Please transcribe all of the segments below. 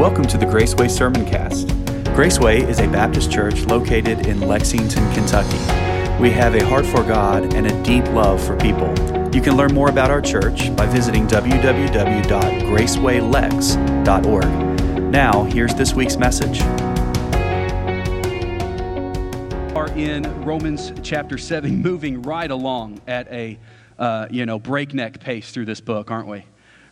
Welcome to the Graceway Sermoncast. Graceway is a Baptist church located in Lexington, Kentucky. We have a heart for God and a deep love for people. You can learn more about our church by visiting www.gracewaylex.org. Now, here's this week's message. are in Romans chapter 7, moving right along at a uh, you know breakneck pace through this book, aren't we?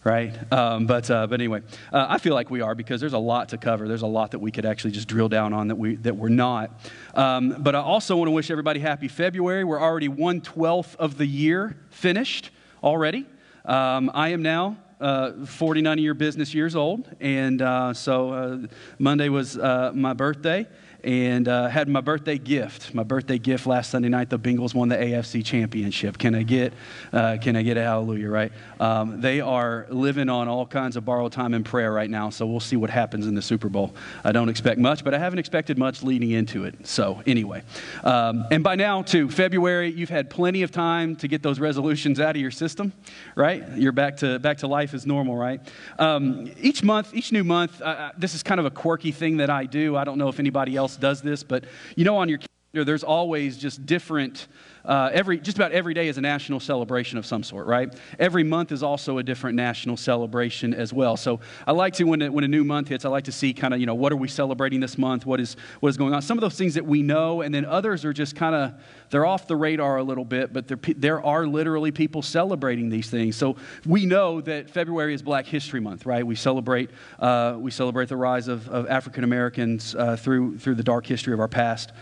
Right? Um, but, uh, but anyway, uh, I feel like we are because there's a lot to cover. There's a lot that we could actually just drill down on that, we, that we're not. Um, but I also want to wish everybody happy February. We're already one twelfth of the year finished already. Um, I am now uh, 49 year business years old. And uh, so uh, Monday was uh, my birthday and uh, had my birthday gift. My birthday gift last Sunday night, the Bengals won the AFC championship. Can I get, uh, can I get a hallelujah, right? Um, they are living on all kinds of borrowed time and prayer right now, so we'll see what happens in the Super Bowl. I don't expect much, but I haven't expected much leading into it. So anyway, um, and by now, to February, you've had plenty of time to get those resolutions out of your system, right? You're back to, back to life as normal, right? Um, each month, each new month, uh, this is kind of a quirky thing that I do. I don't know if anybody else does this, but you know, on your calendar, there's always just different. Uh, every just about every day is a national celebration of some sort, right? Every month is also a different national celebration as well. So I like to when when a new month hits, I like to see kind of you know what are we celebrating this month? What is what is going on? Some of those things that we know, and then others are just kind of they're off the radar a little bit, but there, there are literally people celebrating these things. So we know that February is Black History Month, right? We celebrate, uh, we celebrate the rise of, of African Americans uh, through, through the dark history of our past.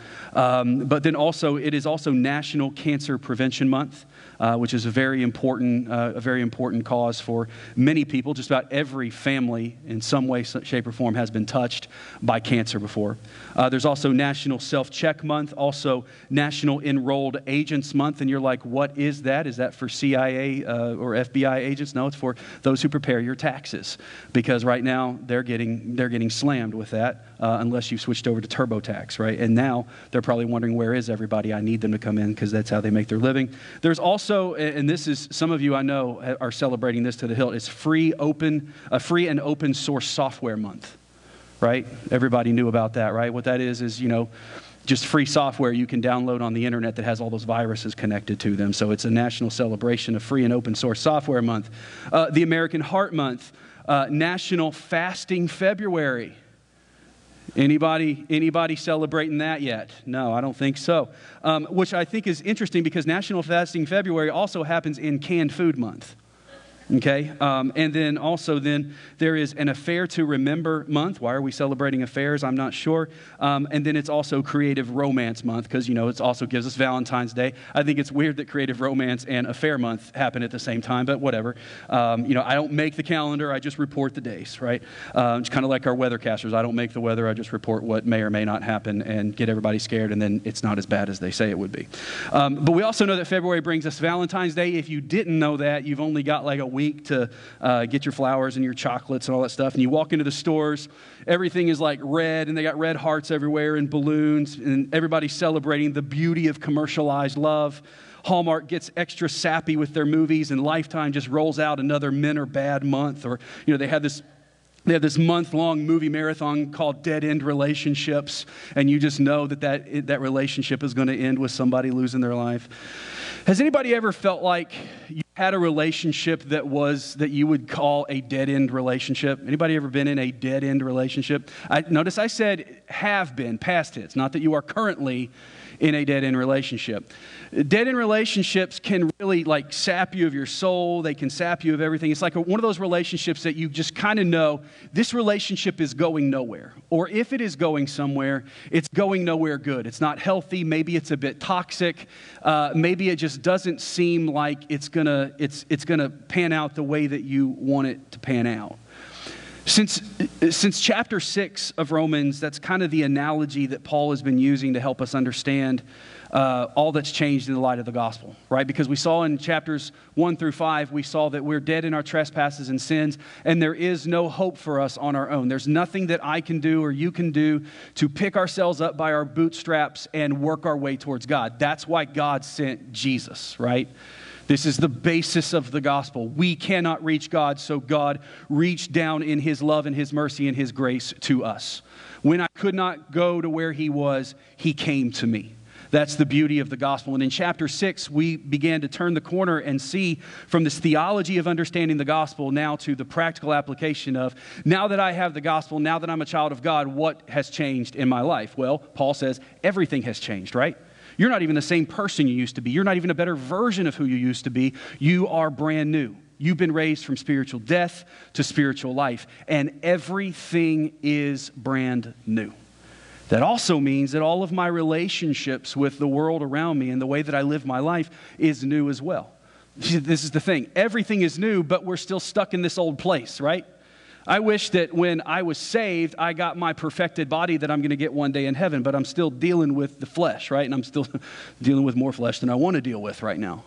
Um, but then also, it is also National Cancer Prevention Month. Uh, which is a very important, uh, a very important cause for many people. Just about every family, in some way, shape, or form, has been touched by cancer before. Uh, there's also National Self Check Month, also National Enrolled Agents Month, and you're like, what is that? Is that for CIA uh, or FBI agents? No, it's for those who prepare your taxes, because right now they're getting they're getting slammed with that uh, unless you've switched over to TurboTax, right? And now they're probably wondering where is everybody? I need them to come in because that's how they make their living. There's also also, and this is some of you I know are celebrating this to the hilt, it's free open, a free and open source software month, right? Everybody knew about that, right? What that is is, you know, just free software you can download on the internet that has all those viruses connected to them. So it's a national celebration of free and open source software month. Uh, the American Heart Month, uh, National Fasting February. Anybody, anybody celebrating that yet? No, I don't think so. Um, which I think is interesting because National Fasting February also happens in Canned Food Month. Okay, um, and then also then there is an affair to remember month. Why are we celebrating affairs? I'm not sure. Um, and then it's also Creative Romance Month because you know it also gives us Valentine's Day. I think it's weird that Creative Romance and Affair Month happen at the same time, but whatever. Um, you know, I don't make the calendar. I just report the days. Right? Um, it's kind of like our weathercasters. I don't make the weather. I just report what may or may not happen and get everybody scared, and then it's not as bad as they say it would be. Um, but we also know that February brings us Valentine's Day. If you didn't know that, you've only got like a week to uh, get your flowers and your chocolates and all that stuff. And you walk into the stores, everything is like red, and they got red hearts everywhere and balloons, and everybody's celebrating the beauty of commercialized love. Hallmark gets extra sappy with their movies, and Lifetime just rolls out another Men Are Bad month. Or, you know, they have this they have this month long movie marathon called Dead End Relationships, and you just know that that, that relationship is going to end with somebody losing their life. Has anybody ever felt like you had a relationship that was that you would call a dead end relationship? Anybody ever been in a dead end relationship? I, notice I said have been, past tense, not that you are currently in a dead end relationship. Dead end relationships can really like sap you of your soul, they can sap you of everything. It's like a, one of those relationships that you just kind of know this relationship is going nowhere. Or if it is going somewhere, it's going nowhere good. It's not healthy, maybe it's a bit toxic, uh, maybe it just doesn't seem like it's gonna, it's, it's gonna pan out the way that you want it to pan out. Since, since chapter 6 of Romans, that's kind of the analogy that Paul has been using to help us understand uh, all that's changed in the light of the gospel, right? Because we saw in chapters 1 through 5, we saw that we're dead in our trespasses and sins, and there is no hope for us on our own. There's nothing that I can do or you can do to pick ourselves up by our bootstraps and work our way towards God. That's why God sent Jesus, right? This is the basis of the gospel. We cannot reach God, so God reached down in his love and his mercy and his grace to us. When I could not go to where he was, he came to me. That's the beauty of the gospel. And in chapter six, we began to turn the corner and see from this theology of understanding the gospel now to the practical application of now that I have the gospel, now that I'm a child of God, what has changed in my life? Well, Paul says everything has changed, right? You're not even the same person you used to be. You're not even a better version of who you used to be. You are brand new. You've been raised from spiritual death to spiritual life, and everything is brand new. That also means that all of my relationships with the world around me and the way that I live my life is new as well. This is the thing everything is new, but we're still stuck in this old place, right? I wish that when I was saved, I got my perfected body that I'm going to get one day in heaven, but I'm still dealing with the flesh, right? And I'm still dealing with more flesh than I want to deal with right now.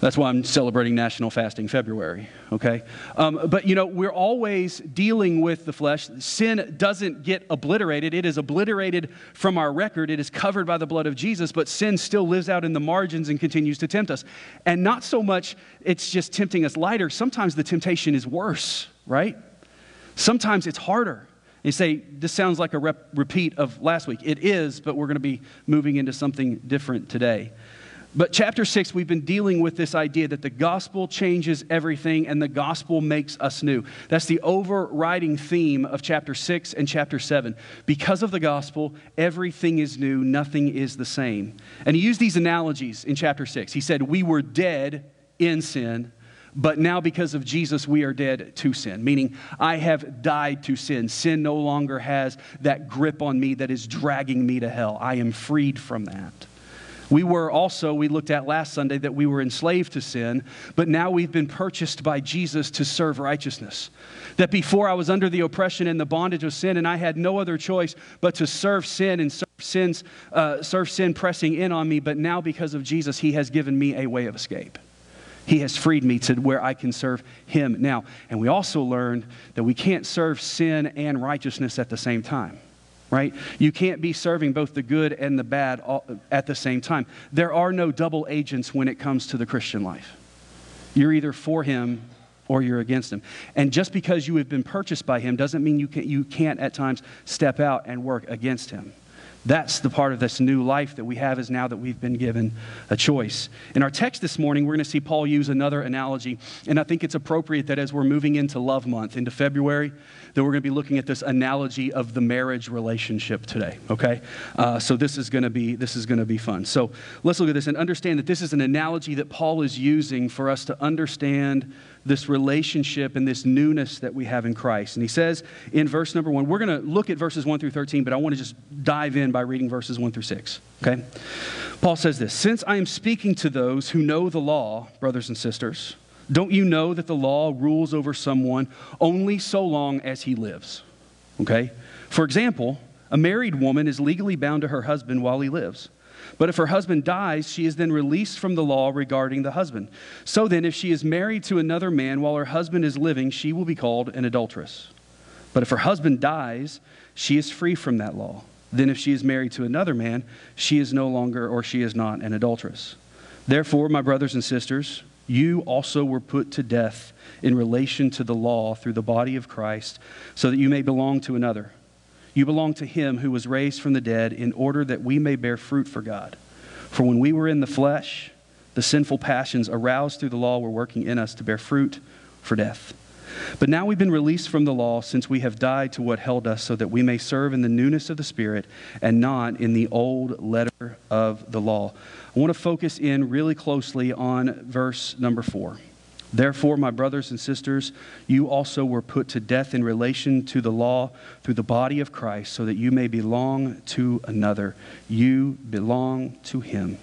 That's why I'm celebrating National Fasting February, okay? Um, but you know, we're always dealing with the flesh. Sin doesn't get obliterated, it is obliterated from our record. It is covered by the blood of Jesus, but sin still lives out in the margins and continues to tempt us. And not so much it's just tempting us lighter, sometimes the temptation is worse, right? Sometimes it's harder. You say, this sounds like a rep- repeat of last week. It is, but we're going to be moving into something different today. But chapter six, we've been dealing with this idea that the gospel changes everything and the gospel makes us new. That's the overriding theme of chapter six and chapter seven. Because of the gospel, everything is new, nothing is the same. And he used these analogies in chapter six. He said, We were dead in sin, but now because of Jesus, we are dead to sin, meaning I have died to sin. Sin no longer has that grip on me that is dragging me to hell. I am freed from that. We were also, we looked at last Sunday, that we were enslaved to sin, but now we've been purchased by Jesus to serve righteousness. That before I was under the oppression and the bondage of sin, and I had no other choice but to serve sin and serve, sins, uh, serve sin pressing in on me, but now because of Jesus, He has given me a way of escape. He has freed me to where I can serve Him now. And we also learned that we can't serve sin and righteousness at the same time right? You can't be serving both the good and the bad at the same time. There are no double agents when it comes to the Christian life. You're either for him or you're against him. And just because you have been purchased by him doesn't mean you, can, you can't at times step out and work against him. That's the part of this new life that we have is now that we've been given a choice. In our text this morning, we're going to see Paul use another analogy. And I think it's appropriate that as we're moving into Love Month, into February, that we're going to be looking at this analogy of the marriage relationship today. Okay? Uh, so this is going to be this is going to be fun. So let's look at this and understand that this is an analogy that Paul is using for us to understand this relationship and this newness that we have in Christ. And he says in verse number one, we're going to look at verses 1 through 13, but I want to just dive in by reading verses 1 through 6. Okay? Paul says this Since I am speaking to those who know the law, brothers and sisters, don't you know that the law rules over someone only so long as he lives? Okay? For example, a married woman is legally bound to her husband while he lives. But if her husband dies, she is then released from the law regarding the husband. So then, if she is married to another man while her husband is living, she will be called an adulteress. But if her husband dies, she is free from that law. Then, if she is married to another man, she is no longer or she is not an adulteress. Therefore, my brothers and sisters, you also were put to death in relation to the law through the body of Christ, so that you may belong to another you belong to him who was raised from the dead in order that we may bear fruit for God. For when we were in the flesh, the sinful passions aroused through the law were working in us to bear fruit for death. But now we've been released from the law since we have died to what held us, so that we may serve in the newness of the Spirit and not in the old letter of the law. I want to focus in really closely on verse number four. Therefore, my brothers and sisters, you also were put to death in relation to the law through the body of Christ, so that you may belong to another. You belong to him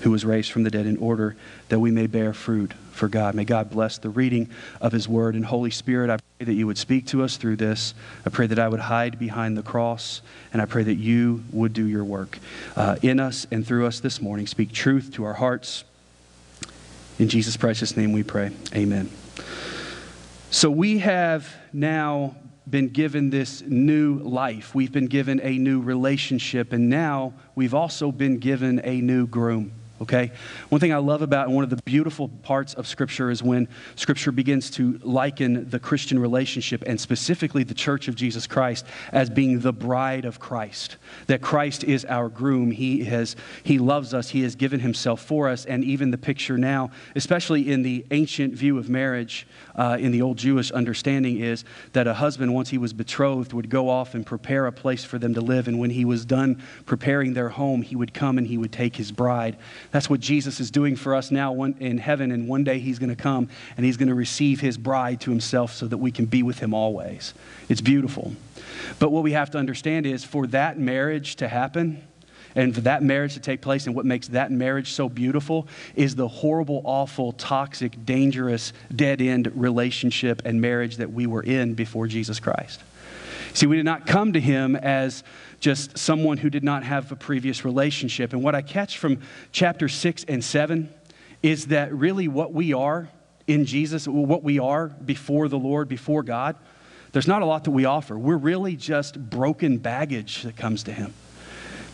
who was raised from the dead in order that we may bear fruit for God. May God bless the reading of his word. And Holy Spirit, I pray that you would speak to us through this. I pray that I would hide behind the cross, and I pray that you would do your work uh, in us and through us this morning. Speak truth to our hearts. In Jesus' precious name we pray. Amen. So we have now been given this new life. We've been given a new relationship, and now we've also been given a new groom. Okay? One thing I love about one of the beautiful parts of Scripture is when Scripture begins to liken the Christian relationship and specifically the church of Jesus Christ as being the bride of Christ. That Christ is our groom. He, has, he loves us, He has given Himself for us, and even the picture now, especially in the ancient view of marriage, uh, in the old Jewish understanding, is that a husband, once he was betrothed, would go off and prepare a place for them to live, and when he was done preparing their home, he would come and he would take his bride that's what Jesus is doing for us now in heaven, and one day he's going to come and he's going to receive his bride to himself so that we can be with him always. It's beautiful. But what we have to understand is for that marriage to happen, and for that marriage to take place, and what makes that marriage so beautiful is the horrible, awful, toxic, dangerous, dead end relationship and marriage that we were in before Jesus Christ. See, we did not come to him as just someone who did not have a previous relationship. And what I catch from chapter 6 and 7 is that really what we are in Jesus, what we are before the Lord, before God, there's not a lot that we offer. We're really just broken baggage that comes to him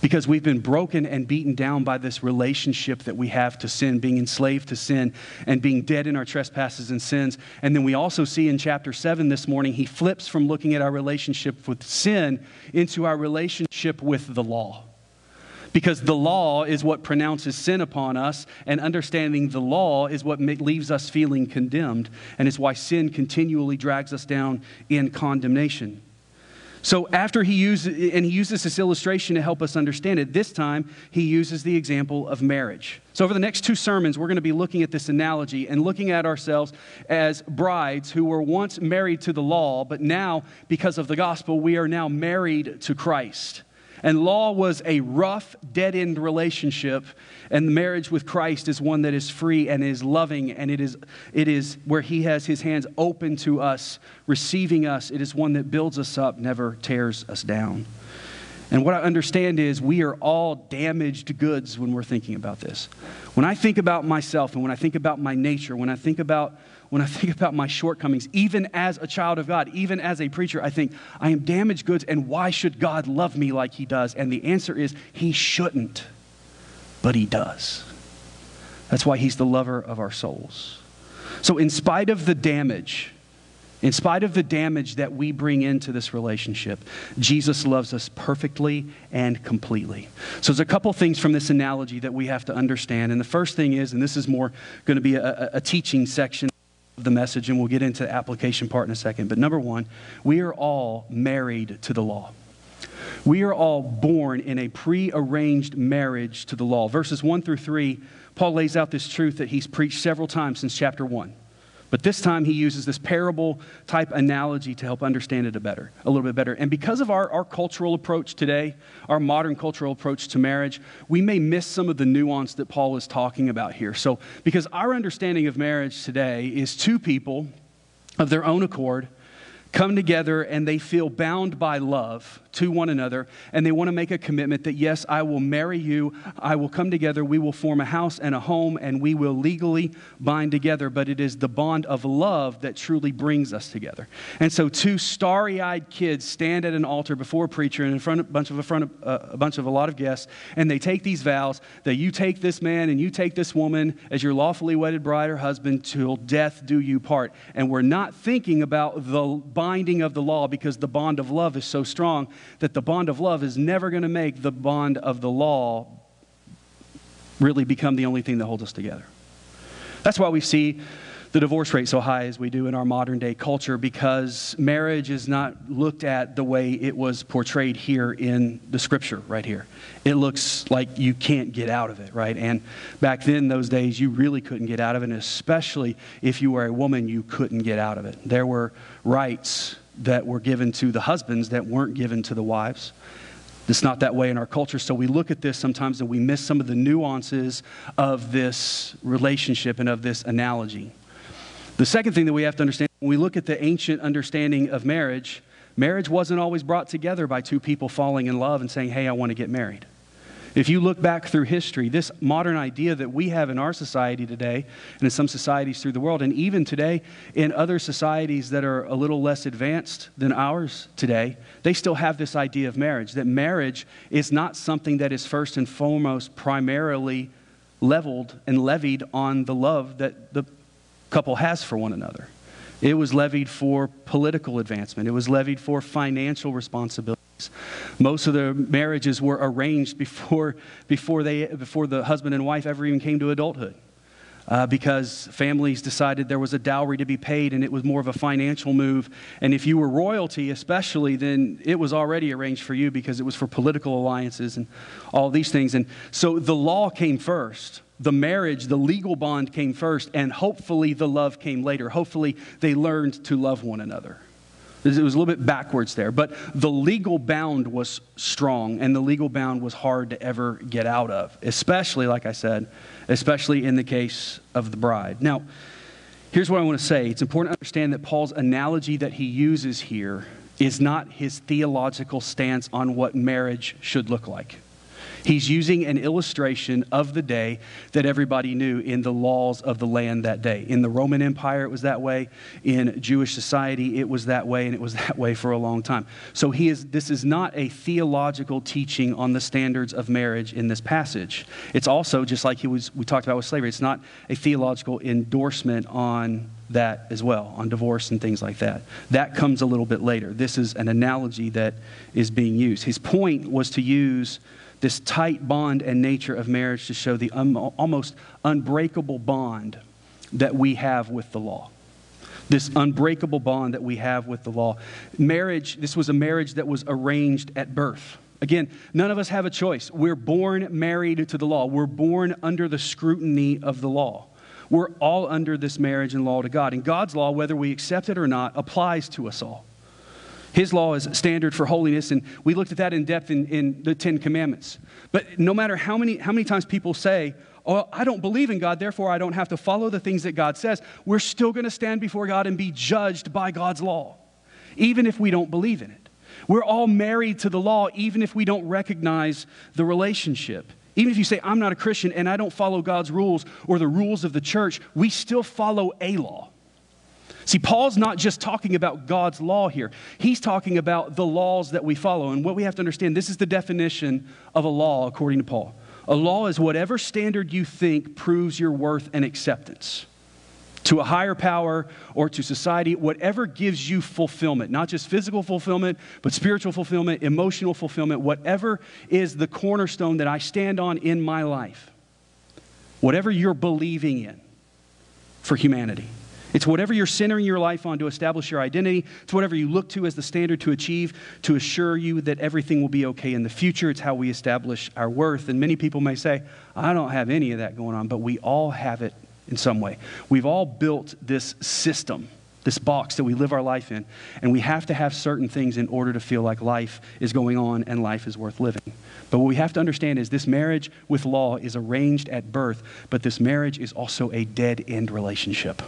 because we've been broken and beaten down by this relationship that we have to sin, being enslaved to sin and being dead in our trespasses and sins. And then we also see in chapter 7 this morning, he flips from looking at our relationship with sin into our relationship with the law. Because the law is what pronounces sin upon us, and understanding the law is what leaves us feeling condemned, and it's why sin continually drags us down in condemnation. So after he uses, and he uses this illustration to help us understand it, this time he uses the example of marriage. So over the next two sermons, we're going to be looking at this analogy and looking at ourselves as brides who were once married to the law, but now, because of the gospel, we are now married to Christ. And law was a rough, dead end relationship. And marriage with Christ is one that is free and is loving, and it is, it is where He has His hands open to us, receiving us. It is one that builds us up, never tears us down. And what I understand is we are all damaged goods when we're thinking about this. When I think about myself and when I think about my nature, when I think about when I think about my shortcomings, even as a child of God, even as a preacher, I think, I am damaged goods, and why should God love me like He does? And the answer is, He shouldn't, but He does. That's why He's the lover of our souls. So, in spite of the damage, in spite of the damage that we bring into this relationship, Jesus loves us perfectly and completely. So, there's a couple things from this analogy that we have to understand. And the first thing is, and this is more going to be a, a teaching section of the message, and we'll get into the application part in a second. But number one, we are all married to the law. We are all born in a prearranged marriage to the law. Verses 1 through 3, Paul lays out this truth that he's preached several times since chapter 1. But this time he uses this parable type analogy to help understand it a better, a little bit better. And because of our, our cultural approach today, our modern cultural approach to marriage, we may miss some of the nuance that Paul is talking about here. So, because our understanding of marriage today is two people of their own accord come together and they feel bound by love to one another and they want to make a commitment that, yes, I will marry you, I will come together, we will form a house and a home, and we will legally bind together. But it is the bond of love that truly brings us together. And so, two starry eyed kids stand at an altar before a preacher and in front of a bunch of, a, front of, uh, a bunch of a lot of guests, and they take these vows that you take this man and you take this woman as your lawfully wedded bride or husband till death do you part. And we're not thinking about the binding of the law because the bond of love is so strong that the bond of love is never going to make the bond of the law really become the only thing that holds us together. That's why we see the divorce rate so high as we do in our modern day culture because marriage is not looked at the way it was portrayed here in the scripture right here. It looks like you can't get out of it, right? And back then, those days, you really couldn't get out of it, and especially if you were a woman, you couldn't get out of it. There were rights that were given to the husbands that weren't given to the wives. It's not that way in our culture. So we look at this sometimes and we miss some of the nuances of this relationship and of this analogy. The second thing that we have to understand when we look at the ancient understanding of marriage, marriage wasn't always brought together by two people falling in love and saying, Hey, I want to get married. If you look back through history, this modern idea that we have in our society today, and in some societies through the world, and even today in other societies that are a little less advanced than ours today, they still have this idea of marriage that marriage is not something that is first and foremost primarily leveled and levied on the love that the couple has for one another. It was levied for political advancement. It was levied for financial responsibilities. Most of the marriages were arranged before, before, they, before the husband and wife ever even came to adulthood uh, because families decided there was a dowry to be paid and it was more of a financial move. And if you were royalty, especially, then it was already arranged for you because it was for political alliances and all these things. And so the law came first. The marriage, the legal bond came first, and hopefully the love came later. Hopefully they learned to love one another. It was a little bit backwards there, but the legal bound was strong, and the legal bound was hard to ever get out of, especially, like I said, especially in the case of the bride. Now, here's what I want to say it's important to understand that Paul's analogy that he uses here is not his theological stance on what marriage should look like. He's using an illustration of the day that everybody knew in the laws of the land that day. In the Roman Empire, it was that way. In Jewish society, it was that way, and it was that way for a long time. So he is, this is not a theological teaching on the standards of marriage in this passage. It's also, just like he was, we talked about with slavery, it's not a theological endorsement on that as well, on divorce and things like that. That comes a little bit later. This is an analogy that is being used. His point was to use this tight bond and nature of marriage to show the um, almost unbreakable bond that we have with the law. This unbreakable bond that we have with the law. Marriage, this was a marriage that was arranged at birth. Again, none of us have a choice. We're born married to the law, we're born under the scrutiny of the law. We're all under this marriage and law to God. And God's law, whether we accept it or not, applies to us all. His law is standard for holiness, and we looked at that in depth in, in the Ten Commandments. But no matter how many, how many times people say, Oh, I don't believe in God, therefore I don't have to follow the things that God says, we're still going to stand before God and be judged by God's law, even if we don't believe in it. We're all married to the law, even if we don't recognize the relationship. Even if you say, I'm not a Christian and I don't follow God's rules or the rules of the church, we still follow a law. See, Paul's not just talking about God's law here. He's talking about the laws that we follow. And what we have to understand this is the definition of a law, according to Paul. A law is whatever standard you think proves your worth and acceptance to a higher power or to society, whatever gives you fulfillment, not just physical fulfillment, but spiritual fulfillment, emotional fulfillment, whatever is the cornerstone that I stand on in my life, whatever you're believing in for humanity. It's whatever you're centering your life on to establish your identity. It's whatever you look to as the standard to achieve to assure you that everything will be okay in the future. It's how we establish our worth. And many people may say, I don't have any of that going on, but we all have it in some way. We've all built this system, this box that we live our life in, and we have to have certain things in order to feel like life is going on and life is worth living. But what we have to understand is this marriage with law is arranged at birth, but this marriage is also a dead end relationship.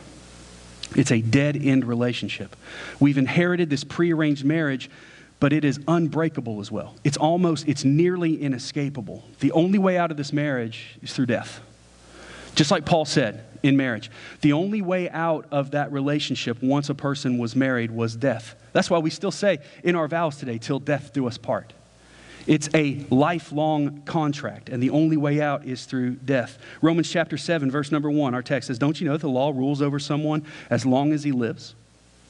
It's a dead end relationship. We've inherited this prearranged marriage, but it is unbreakable as well. It's almost, it's nearly inescapable. The only way out of this marriage is through death. Just like Paul said in marriage, the only way out of that relationship once a person was married was death. That's why we still say in our vows today, till death do us part. It's a lifelong contract, and the only way out is through death. Romans chapter 7, verse number 1, our text says, Don't you know that the law rules over someone as long as he lives?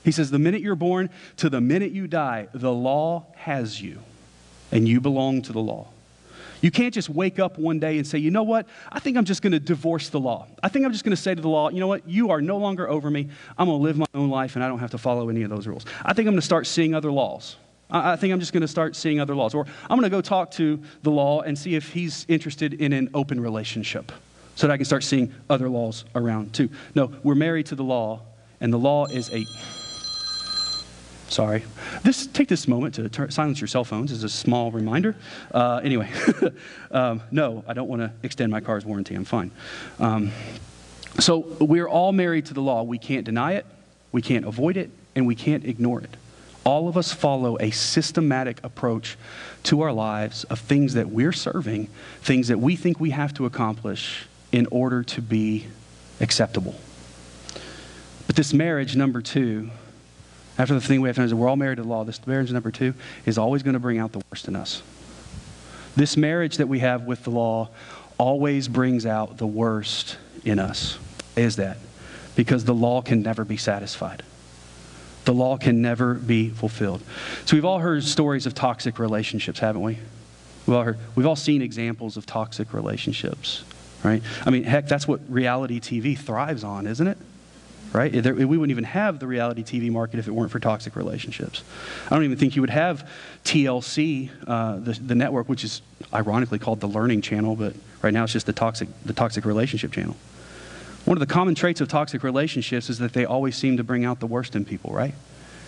He says, The minute you're born to the minute you die, the law has you, and you belong to the law. You can't just wake up one day and say, you know what? I think I'm just going to divorce the law. I think I'm just going to say to the law, you know what? You are no longer over me. I'm going to live my own life and I don't have to follow any of those rules. I think I'm going to start seeing other laws. I think I'm just going to start seeing other laws. Or I'm going to go talk to the law and see if he's interested in an open relationship so that I can start seeing other laws around too. No, we're married to the law, and the law is a. Sorry. This, take this moment to silence your cell phones as a small reminder. Uh, anyway, um, no, I don't want to extend my car's warranty. I'm fine. Um, so we're all married to the law. We can't deny it, we can't avoid it, and we can't ignore it all of us follow a systematic approach to our lives of things that we're serving, things that we think we have to accomplish in order to be acceptable. But this marriage, number two, after the thing we have to understand, we're all married to the law, this marriage, number two, is always going to bring out the worst in us. This marriage that we have with the law always brings out the worst in us. Is that? Because the law can never be satisfied. The law can never be fulfilled. So we've all heard stories of toxic relationships, haven't we? We've all, heard, we've all seen examples of toxic relationships, right? I mean, heck, that's what reality TV thrives on, isn't it? right? we wouldn't even have the reality TV market if it weren't for toxic relationships. I don't even think you would have TLC, uh, the, the network, which is ironically called the Learning Channel, but right now it's just the toxic, the toxic relationship channel. One of the common traits of toxic relationships is that they always seem to bring out the worst in people, right?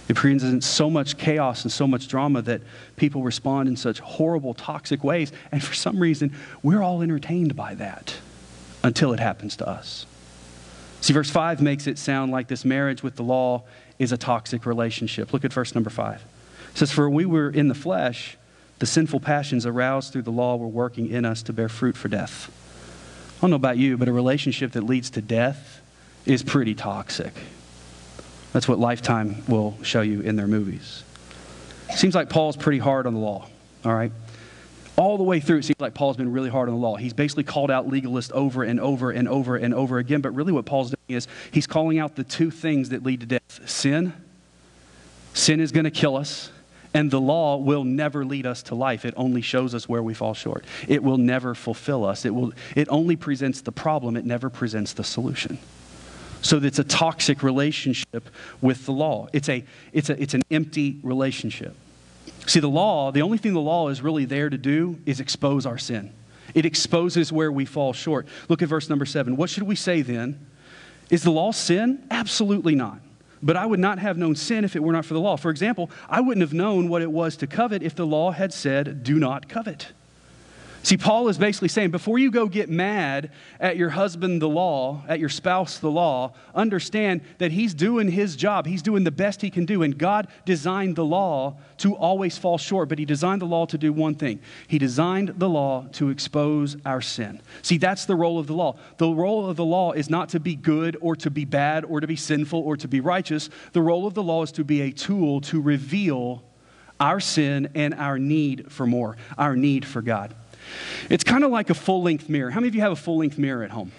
It presents so much chaos and so much drama that people respond in such horrible, toxic ways. And for some reason, we're all entertained by that until it happens to us. See, verse 5 makes it sound like this marriage with the law is a toxic relationship. Look at verse number 5. It says, For we were in the flesh, the sinful passions aroused through the law were working in us to bear fruit for death. I don't know about you, but a relationship that leads to death is pretty toxic. That's what Lifetime will show you in their movies. Seems like Paul's pretty hard on the law, all right? all the way through, it seems like Paul's been really hard on the law. He's basically called out legalists over and over and over and over again. But really, what Paul's doing is he's calling out the two things that lead to death sin. Sin is going to kill us, and the law will never lead us to life. It only shows us where we fall short. It will never fulfill us. It, will, it only presents the problem, it never presents the solution. So it's a toxic relationship with the law. It's, a, it's, a, it's an empty relationship. See, the law, the only thing the law is really there to do is expose our sin. It exposes where we fall short. Look at verse number seven. What should we say then? Is the law sin? Absolutely not. But I would not have known sin if it were not for the law. For example, I wouldn't have known what it was to covet if the law had said, do not covet. See, Paul is basically saying before you go get mad at your husband, the law, at your spouse, the law, understand that he's doing his job. He's doing the best he can do. And God designed the law to always fall short, but he designed the law to do one thing He designed the law to expose our sin. See, that's the role of the law. The role of the law is not to be good or to be bad or to be sinful or to be righteous. The role of the law is to be a tool to reveal our sin and our need for more, our need for God. It's kind of like a full length mirror. How many of you have a full length mirror at home?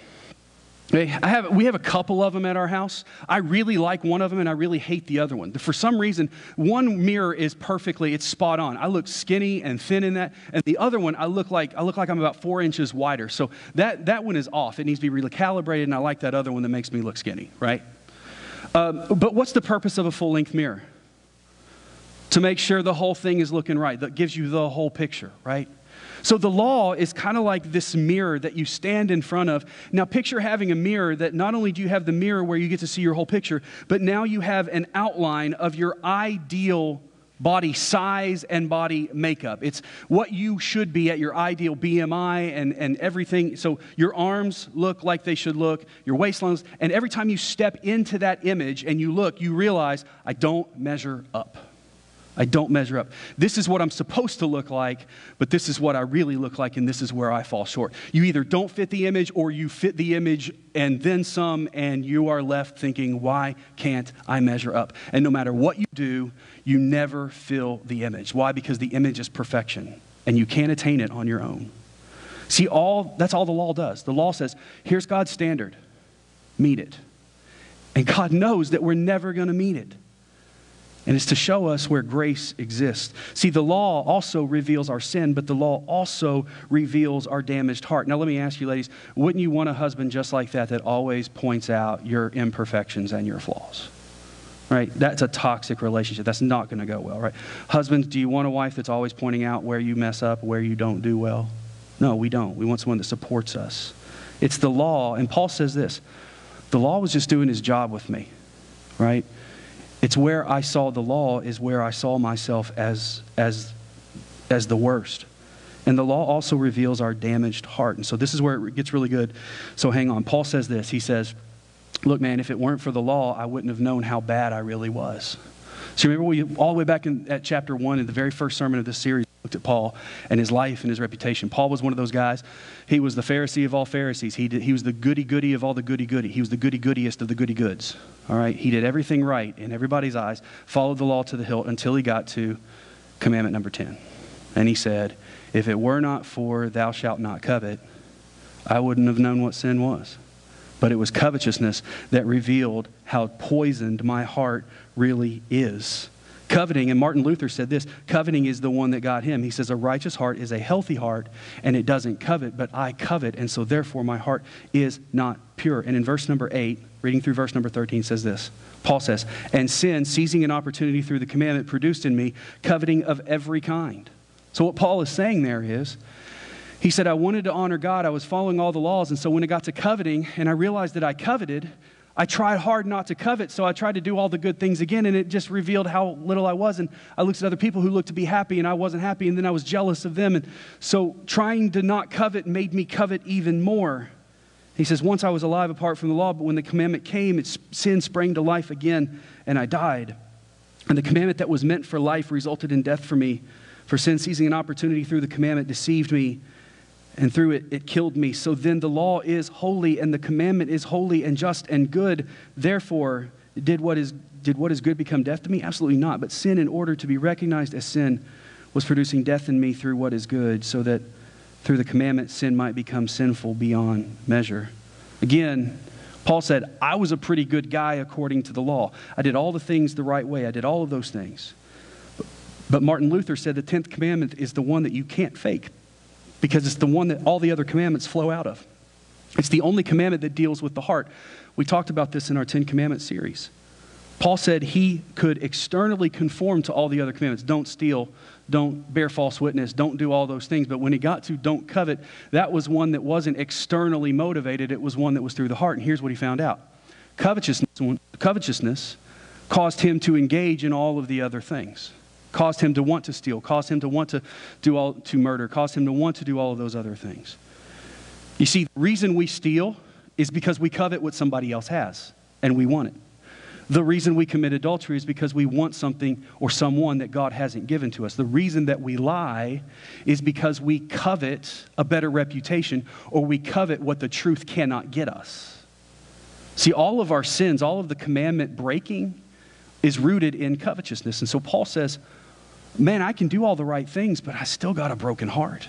I have, we have a couple of them at our house. I really like one of them and I really hate the other one. For some reason, one mirror is perfectly, it's spot on. I look skinny and thin in that. And the other one, I look like, I look like I'm about four inches wider. So that, that one is off. It needs to be recalibrated and I like that other one that makes me look skinny, right? Um, but what's the purpose of a full length mirror? To make sure the whole thing is looking right. That gives you the whole picture, right? So the law is kind of like this mirror that you stand in front of. Now, picture having a mirror that not only do you have the mirror where you get to see your whole picture, but now you have an outline of your ideal body size and body makeup. It's what you should be at your ideal BMI and, and everything. So your arms look like they should look, your waistlines, and every time you step into that image and you look, you realize, I don't measure up. I don't measure up. This is what I'm supposed to look like, but this is what I really look like, and this is where I fall short. You either don't fit the image or you fit the image and then some, and you are left thinking, why can't I measure up? And no matter what you do, you never fill the image. Why? Because the image is perfection, and you can't attain it on your own. See, all that's all the law does. The law says, here's God's standard, meet it. And God knows that we're never going to meet it. And it's to show us where grace exists. See, the law also reveals our sin, but the law also reveals our damaged heart. Now, let me ask you, ladies, wouldn't you want a husband just like that that always points out your imperfections and your flaws? Right? That's a toxic relationship. That's not going to go well, right? Husbands, do you want a wife that's always pointing out where you mess up, where you don't do well? No, we don't. We want someone that supports us. It's the law. And Paul says this the law was just doing his job with me, right? It's where I saw the law is where I saw myself as, as, as the worst. And the law also reveals our damaged heart. And so this is where it gets really good. So hang on. Paul says this. He says, Look, man, if it weren't for the law, I wouldn't have known how bad I really was. So remember, we, all the way back in, at chapter 1, in the very first sermon of this series, looked at Paul and his life and his reputation. Paul was one of those guys. He was the Pharisee of all Pharisees. He, did, he was the goody goody of all the goody goody. He was the goody goodiest of the goody goods. All right? He did everything right in everybody's eyes, followed the law to the hilt until he got to commandment number 10. And he said, If it were not for thou shalt not covet, I wouldn't have known what sin was. But it was covetousness that revealed how poisoned my heart really is. Coveting, and Martin Luther said this coveting is the one that got him. He says, A righteous heart is a healthy heart, and it doesn't covet, but I covet, and so therefore my heart is not pure. And in verse number 8, reading through verse number 13, says this Paul says, And sin, seizing an opportunity through the commandment, produced in me coveting of every kind. So what Paul is saying there is, he said, I wanted to honor God. I was following all the laws. And so when it got to coveting and I realized that I coveted, I tried hard not to covet, so I tried to do all the good things again, and it just revealed how little I was. And I looked at other people who looked to be happy, and I wasn't happy, and then I was jealous of them. And so trying to not covet made me covet even more. He says, Once I was alive apart from the law, but when the commandment came, its sin sprang to life again, and I died. And the commandment that was meant for life resulted in death for me. For sin, seizing an opportunity through the commandment, deceived me and through it it killed me. So then the law is holy, and the commandment is holy and just and good. Therefore, did what is, did what is good become death to me? Absolutely not. But sin, in order to be recognized as sin, was producing death in me through what is good, so that through the commandment sin might become sinful beyond measure. Again, Paul said, I was a pretty good guy according to the law. I did all the things the right way, I did all of those things. But Martin Luther said the 10th commandment is the one that you can't fake because it's the one that all the other commandments flow out of. It's the only commandment that deals with the heart. We talked about this in our Ten Commandments series. Paul said he could externally conform to all the other commandments don't steal, don't bear false witness, don't do all those things. But when he got to don't covet, that was one that wasn't externally motivated, it was one that was through the heart. And here's what he found out covetousness, covetousness caused him to engage in all of the other things caused him to want to steal, caused him to want to do all to murder, caused him to want to do all of those other things. You see, the reason we steal is because we covet what somebody else has and we want it. The reason we commit adultery is because we want something or someone that God hasn't given to us. The reason that we lie is because we covet a better reputation or we covet what the truth cannot get us. See, all of our sins, all of the commandment breaking, is rooted in covetousness. And so Paul says, man, I can do all the right things, but I still got a broken heart.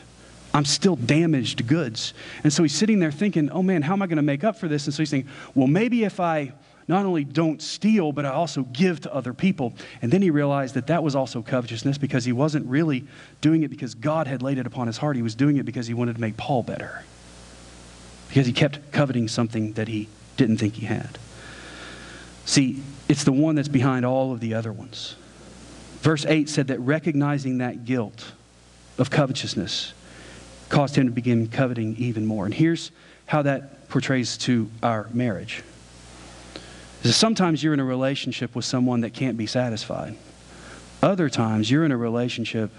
I'm still damaged goods. And so he's sitting there thinking, oh man, how am I going to make up for this? And so he's saying, well, maybe if I not only don't steal, but I also give to other people. And then he realized that that was also covetousness because he wasn't really doing it because God had laid it upon his heart. He was doing it because he wanted to make Paul better. Because he kept coveting something that he didn't think he had. See, it's the one that's behind all of the other ones. Verse 8 said that recognizing that guilt of covetousness caused him to begin coveting even more. And here's how that portrays to our marriage. Is sometimes you're in a relationship with someone that can't be satisfied. Other times you're in a relationship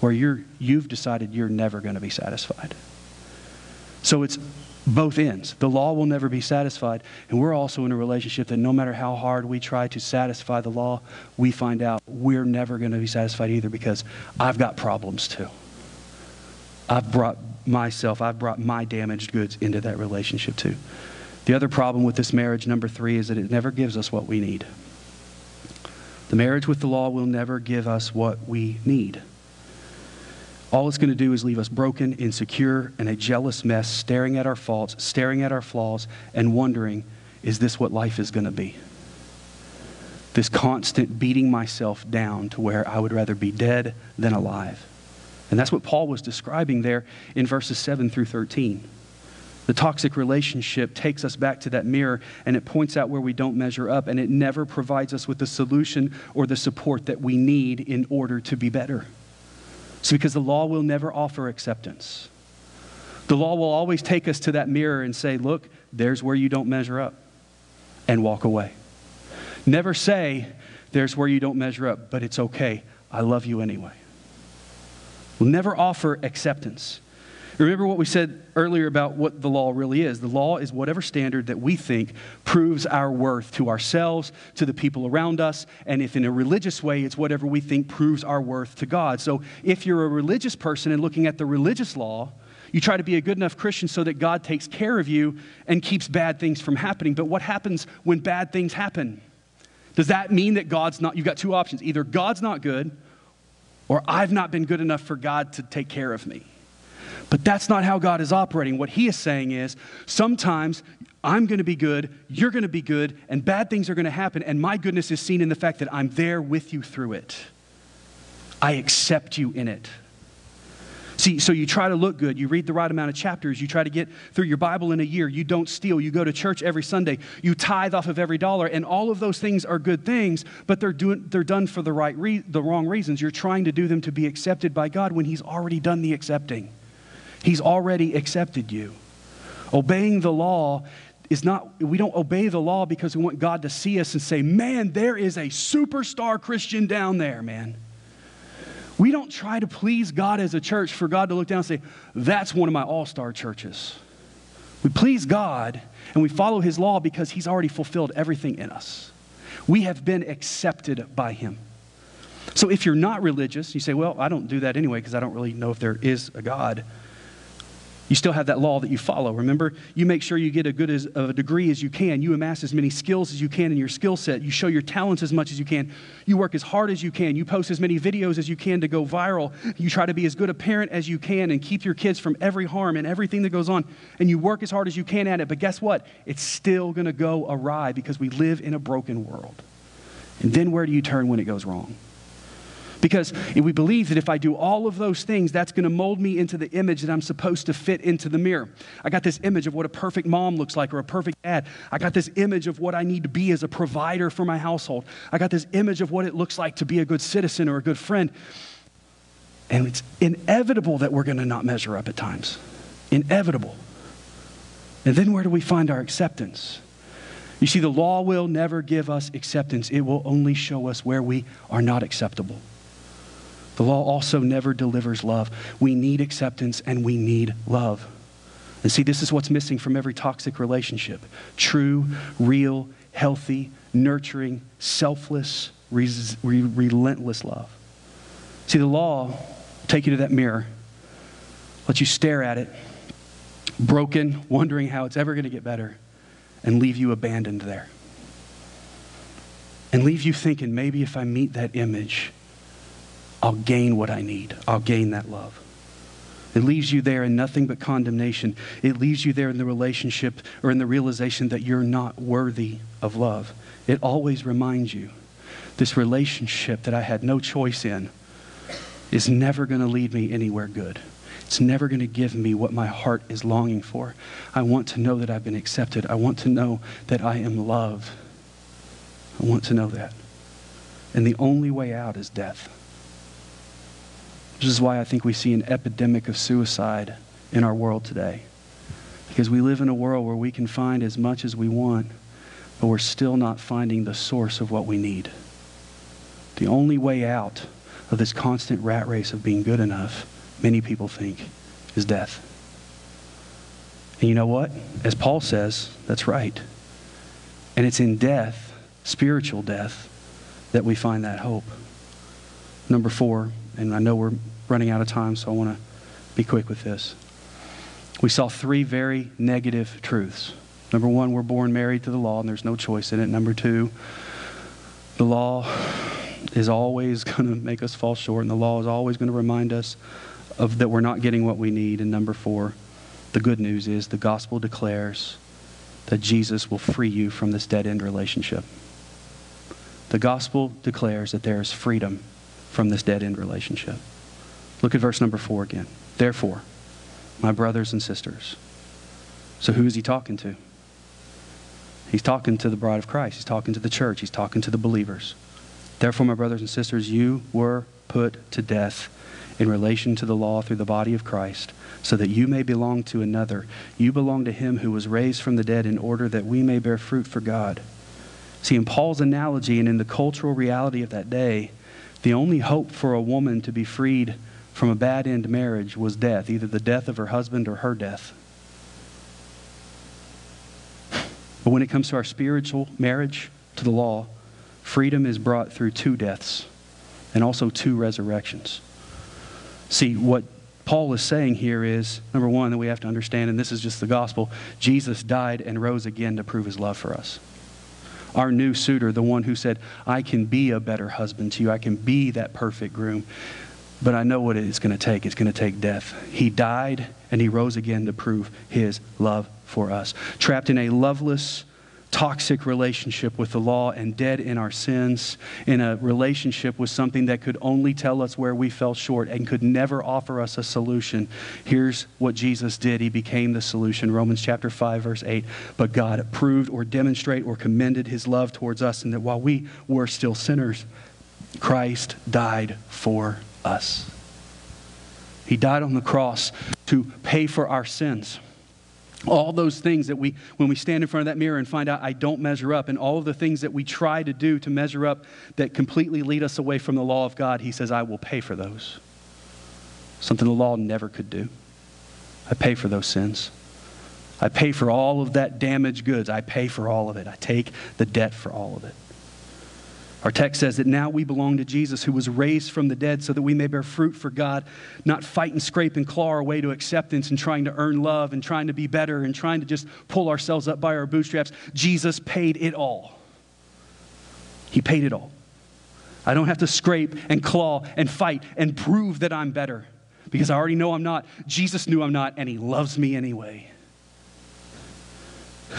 where you're, you've decided you're never going to be satisfied. So it's both ends. The law will never be satisfied. And we're also in a relationship that no matter how hard we try to satisfy the law, we find out we're never going to be satisfied either because I've got problems too. I've brought myself, I've brought my damaged goods into that relationship too. The other problem with this marriage, number three, is that it never gives us what we need. The marriage with the law will never give us what we need. All it's going to do is leave us broken, insecure, and a jealous mess, staring at our faults, staring at our flaws, and wondering, is this what life is going to be? This constant beating myself down to where I would rather be dead than alive. And that's what Paul was describing there in verses 7 through 13. The toxic relationship takes us back to that mirror and it points out where we don't measure up, and it never provides us with the solution or the support that we need in order to be better. It's because the law will never offer acceptance. The law will always take us to that mirror and say, Look, there's where you don't measure up, and walk away. Never say, There's where you don't measure up, but it's okay. I love you anyway. We'll never offer acceptance. Remember what we said earlier about what the law really is. The law is whatever standard that we think proves our worth to ourselves, to the people around us, and if in a religious way, it's whatever we think proves our worth to God. So if you're a religious person and looking at the religious law, you try to be a good enough Christian so that God takes care of you and keeps bad things from happening. But what happens when bad things happen? Does that mean that God's not? You've got two options. Either God's not good, or I've not been good enough for God to take care of me. But that's not how God is operating. What He is saying is sometimes I'm going to be good, you're going to be good, and bad things are going to happen. And my goodness is seen in the fact that I'm there with you through it. I accept you in it. See, so you try to look good. You read the right amount of chapters. You try to get through your Bible in a year. You don't steal. You go to church every Sunday. You tithe off of every dollar. And all of those things are good things, but they're, doing, they're done for the, right re- the wrong reasons. You're trying to do them to be accepted by God when He's already done the accepting. He's already accepted you. Obeying the law is not, we don't obey the law because we want God to see us and say, man, there is a superstar Christian down there, man. We don't try to please God as a church for God to look down and say, that's one of my all star churches. We please God and we follow His law because He's already fulfilled everything in us. We have been accepted by Him. So if you're not religious, you say, well, I don't do that anyway because I don't really know if there is a God. You still have that law that you follow. Remember, you make sure you get a good as, a degree as you can. You amass as many skills as you can in your skill set. You show your talents as much as you can. You work as hard as you can. You post as many videos as you can to go viral. You try to be as good a parent as you can and keep your kids from every harm and everything that goes on. And you work as hard as you can at it. But guess what? It's still going to go awry because we live in a broken world. And then where do you turn when it goes wrong? Because we believe that if I do all of those things, that's going to mold me into the image that I'm supposed to fit into the mirror. I got this image of what a perfect mom looks like or a perfect dad. I got this image of what I need to be as a provider for my household. I got this image of what it looks like to be a good citizen or a good friend. And it's inevitable that we're going to not measure up at times. Inevitable. And then where do we find our acceptance? You see, the law will never give us acceptance, it will only show us where we are not acceptable. The law also never delivers love. We need acceptance and we need love. And see, this is what's missing from every toxic relationship true, real, healthy, nurturing, selfless, re- re- relentless love. See, the law will take you to that mirror, let you stare at it, broken, wondering how it's ever going to get better, and leave you abandoned there. And leave you thinking, maybe if I meet that image, I'll gain what I need. I'll gain that love. It leaves you there in nothing but condemnation. It leaves you there in the relationship or in the realization that you're not worthy of love. It always reminds you this relationship that I had no choice in is never going to lead me anywhere good. It's never going to give me what my heart is longing for. I want to know that I've been accepted. I want to know that I am loved. I want to know that. And the only way out is death. This is why I think we see an epidemic of suicide in our world today. Because we live in a world where we can find as much as we want, but we're still not finding the source of what we need. The only way out of this constant rat race of being good enough, many people think, is death. And you know what? As Paul says, that's right. And it's in death, spiritual death, that we find that hope. Number four, and I know we're running out of time, so I want to be quick with this. We saw three very negative truths. Number one, we're born married to the law, and there's no choice in it. Number two, the law is always going to make us fall short, and the law is always going to remind us of that we're not getting what we need. And number four, the good news is the gospel declares that Jesus will free you from this dead end relationship. The gospel declares that there is freedom from this dead end relationship. Look at verse number four again. Therefore, my brothers and sisters. So who is he talking to? He's talking to the bride of Christ. He's talking to the church. He's talking to the believers. Therefore, my brothers and sisters, you were put to death in relation to the law through the body of Christ, so that you may belong to another. You belong to him who was raised from the dead in order that we may bear fruit for God. See, in Paul's analogy and in the cultural reality of that day, the only hope for a woman to be freed from a bad end marriage was death, either the death of her husband or her death. But when it comes to our spiritual marriage to the law, freedom is brought through two deaths and also two resurrections. See, what Paul is saying here is number one, that we have to understand, and this is just the gospel Jesus died and rose again to prove his love for us our new suitor, the one who said, I can be a better husband to you, I can be that perfect groom. But I know what it's going to take. It's going to take death. He died and he rose again to prove his love for us. Trapped in a loveless, toxic relationship with the law and dead in our sins, in a relationship with something that could only tell us where we fell short and could never offer us a solution. Here's what Jesus did He became the solution. Romans chapter 5, verse 8. But God proved or demonstrated or commended His love towards us, and that while we were still sinners, Christ died for us. He died on the cross to pay for our sins all those things that we, when we stand in front of that mirror and find out I don't measure up, and all of the things that we try to do to measure up that completely lead us away from the law of God, He says, I will pay for those. Something the law never could do. I pay for those sins. I pay for all of that damaged goods. I pay for all of it. I take the debt for all of it. Our text says that now we belong to Jesus, who was raised from the dead so that we may bear fruit for God, not fight and scrape and claw our way to acceptance and trying to earn love and trying to be better and trying to just pull ourselves up by our bootstraps. Jesus paid it all. He paid it all. I don't have to scrape and claw and fight and prove that I'm better because I already know I'm not. Jesus knew I'm not, and He loves me anyway.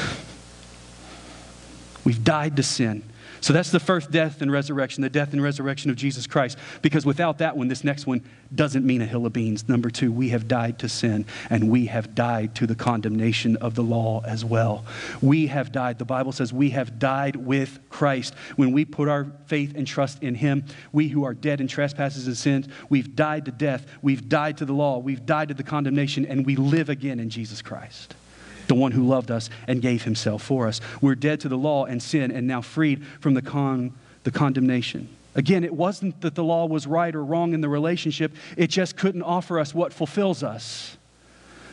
We've died to sin. So that's the first death and resurrection, the death and resurrection of Jesus Christ. Because without that one, this next one doesn't mean a hill of beans. Number two, we have died to sin and we have died to the condemnation of the law as well. We have died. The Bible says we have died with Christ. When we put our faith and trust in Him, we who are dead in trespasses and sins, we've died to death, we've died to the law, we've died to the condemnation, and we live again in Jesus Christ the one who loved us and gave himself for us. We're dead to the law and sin and now freed from the, con- the condemnation. Again, it wasn't that the law was right or wrong in the relationship, it just couldn't offer us what fulfills us.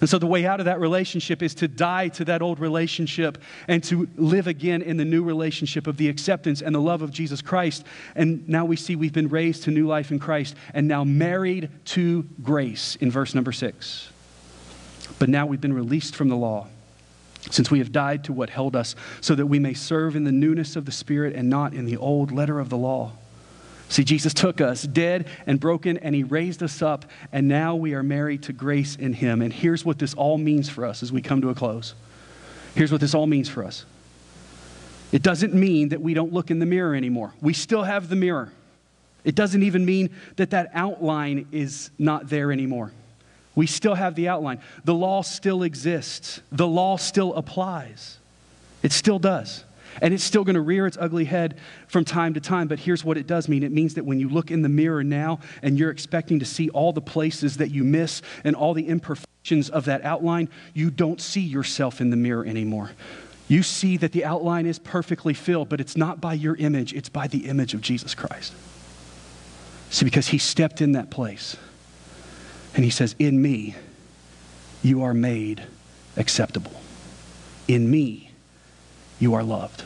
And so the way out of that relationship is to die to that old relationship and to live again in the new relationship of the acceptance and the love of Jesus Christ. And now we see we've been raised to new life in Christ and now married to grace in verse number six. But now we've been released from the law since we have died to what held us, so that we may serve in the newness of the Spirit and not in the old letter of the law. See, Jesus took us dead and broken, and He raised us up, and now we are married to grace in Him. And here's what this all means for us as we come to a close. Here's what this all means for us it doesn't mean that we don't look in the mirror anymore, we still have the mirror. It doesn't even mean that that outline is not there anymore. We still have the outline. The law still exists, the law still applies. It still does. And it's still going to rear its ugly head from time to time. But here's what it does mean it means that when you look in the mirror now and you're expecting to see all the places that you miss and all the imperfections of that outline, you don't see yourself in the mirror anymore. You see that the outline is perfectly filled, but it's not by your image, it's by the image of Jesus Christ. See, because he stepped in that place. And he says, In me, you are made acceptable. In me, you are loved.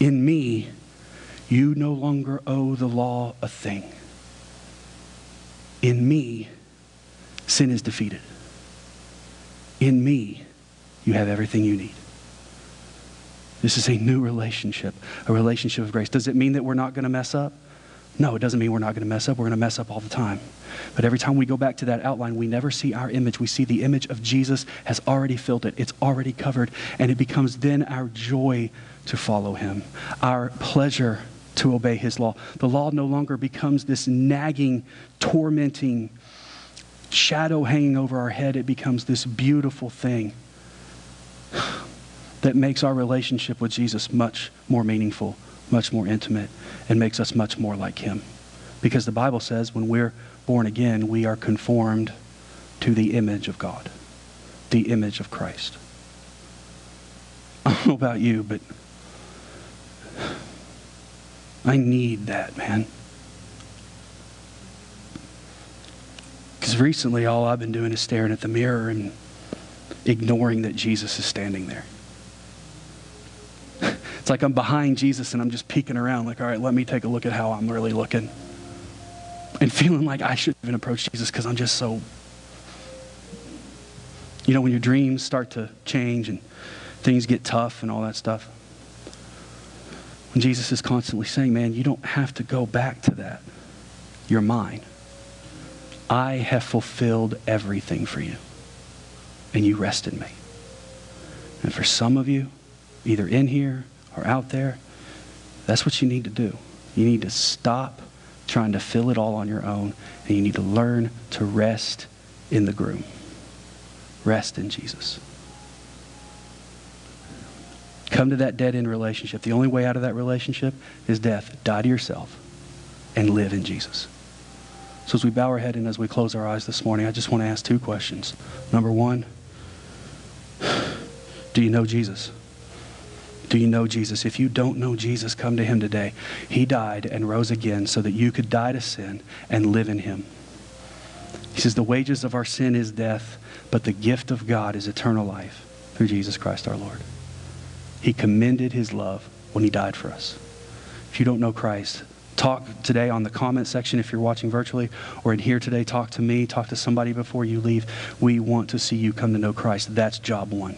In me, you no longer owe the law a thing. In me, sin is defeated. In me, you have everything you need. This is a new relationship, a relationship of grace. Does it mean that we're not going to mess up? No, it doesn't mean we're not going to mess up. We're going to mess up all the time. But every time we go back to that outline, we never see our image. We see the image of Jesus has already filled it, it's already covered, and it becomes then our joy to follow him, our pleasure to obey his law. The law no longer becomes this nagging, tormenting shadow hanging over our head, it becomes this beautiful thing that makes our relationship with Jesus much more meaningful much more intimate, and makes us much more like Him. Because the Bible says when we're born again, we are conformed to the image of God, the image of Christ. I don't know about you, but I need that, man. Because recently, all I've been doing is staring at the mirror and ignoring that Jesus is standing there. It's like I'm behind Jesus and I'm just peeking around, like, all right, let me take a look at how I'm really looking. And feeling like I shouldn't even approach Jesus because I'm just so. You know, when your dreams start to change and things get tough and all that stuff. When Jesus is constantly saying, man, you don't have to go back to that. You're mine. I have fulfilled everything for you, and you rest in me. And for some of you, either in here or out there, that's what you need to do. You need to stop trying to fill it all on your own, and you need to learn to rest in the groom. Rest in Jesus. Come to that dead end relationship. The only way out of that relationship is death. Die to yourself and live in Jesus. So as we bow our head and as we close our eyes this morning, I just want to ask two questions. Number one, do you know Jesus? Do you know Jesus? If you don't know Jesus, come to him today. He died and rose again so that you could die to sin and live in him. He says, The wages of our sin is death, but the gift of God is eternal life through Jesus Christ our Lord. He commended his love when he died for us. If you don't know Christ, talk today on the comment section if you're watching virtually or in here today. Talk to me, talk to somebody before you leave. We want to see you come to know Christ. That's job one.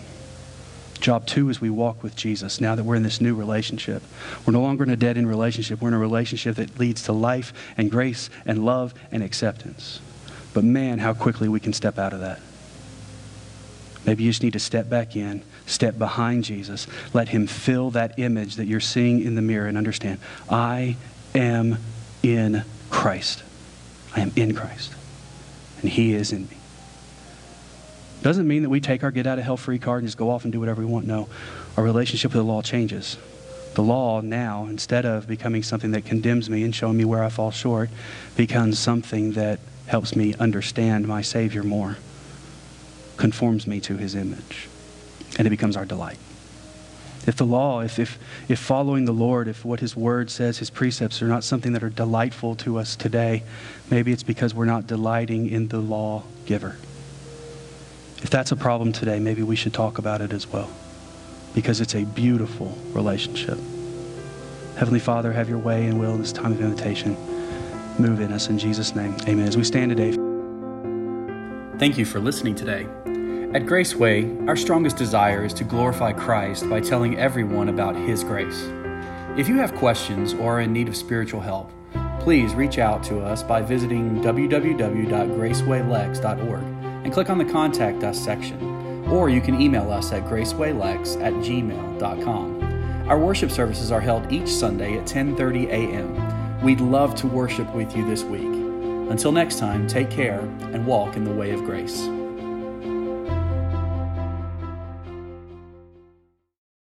Job two is we walk with Jesus now that we're in this new relationship. We're no longer in a dead end relationship. We're in a relationship that leads to life and grace and love and acceptance. But man, how quickly we can step out of that. Maybe you just need to step back in, step behind Jesus, let him fill that image that you're seeing in the mirror and understand I am in Christ. I am in Christ. And he is in me. Doesn't mean that we take our get out of hell free card and just go off and do whatever we want. No. Our relationship with the law changes. The law now, instead of becoming something that condemns me and showing me where I fall short, becomes something that helps me understand my Savior more, conforms me to his image, and it becomes our delight. If the law, if, if, if following the Lord, if what his word says, his precepts are not something that are delightful to us today, maybe it's because we're not delighting in the law giver. If that's a problem today, maybe we should talk about it as well because it's a beautiful relationship. Heavenly Father, have your way and will in this time of invitation. Move in us in Jesus' name. Amen. As we stand today. Thank you for listening today. At Graceway, our strongest desire is to glorify Christ by telling everyone about His grace. If you have questions or are in need of spiritual help, please reach out to us by visiting www.gracewaylex.org and click on the Contact Us section. Or you can email us at gracewaylex at gmail.com. Our worship services are held each Sunday at 10:30 a.m. We'd love to worship with you this week. Until next time, take care and walk in the way of grace.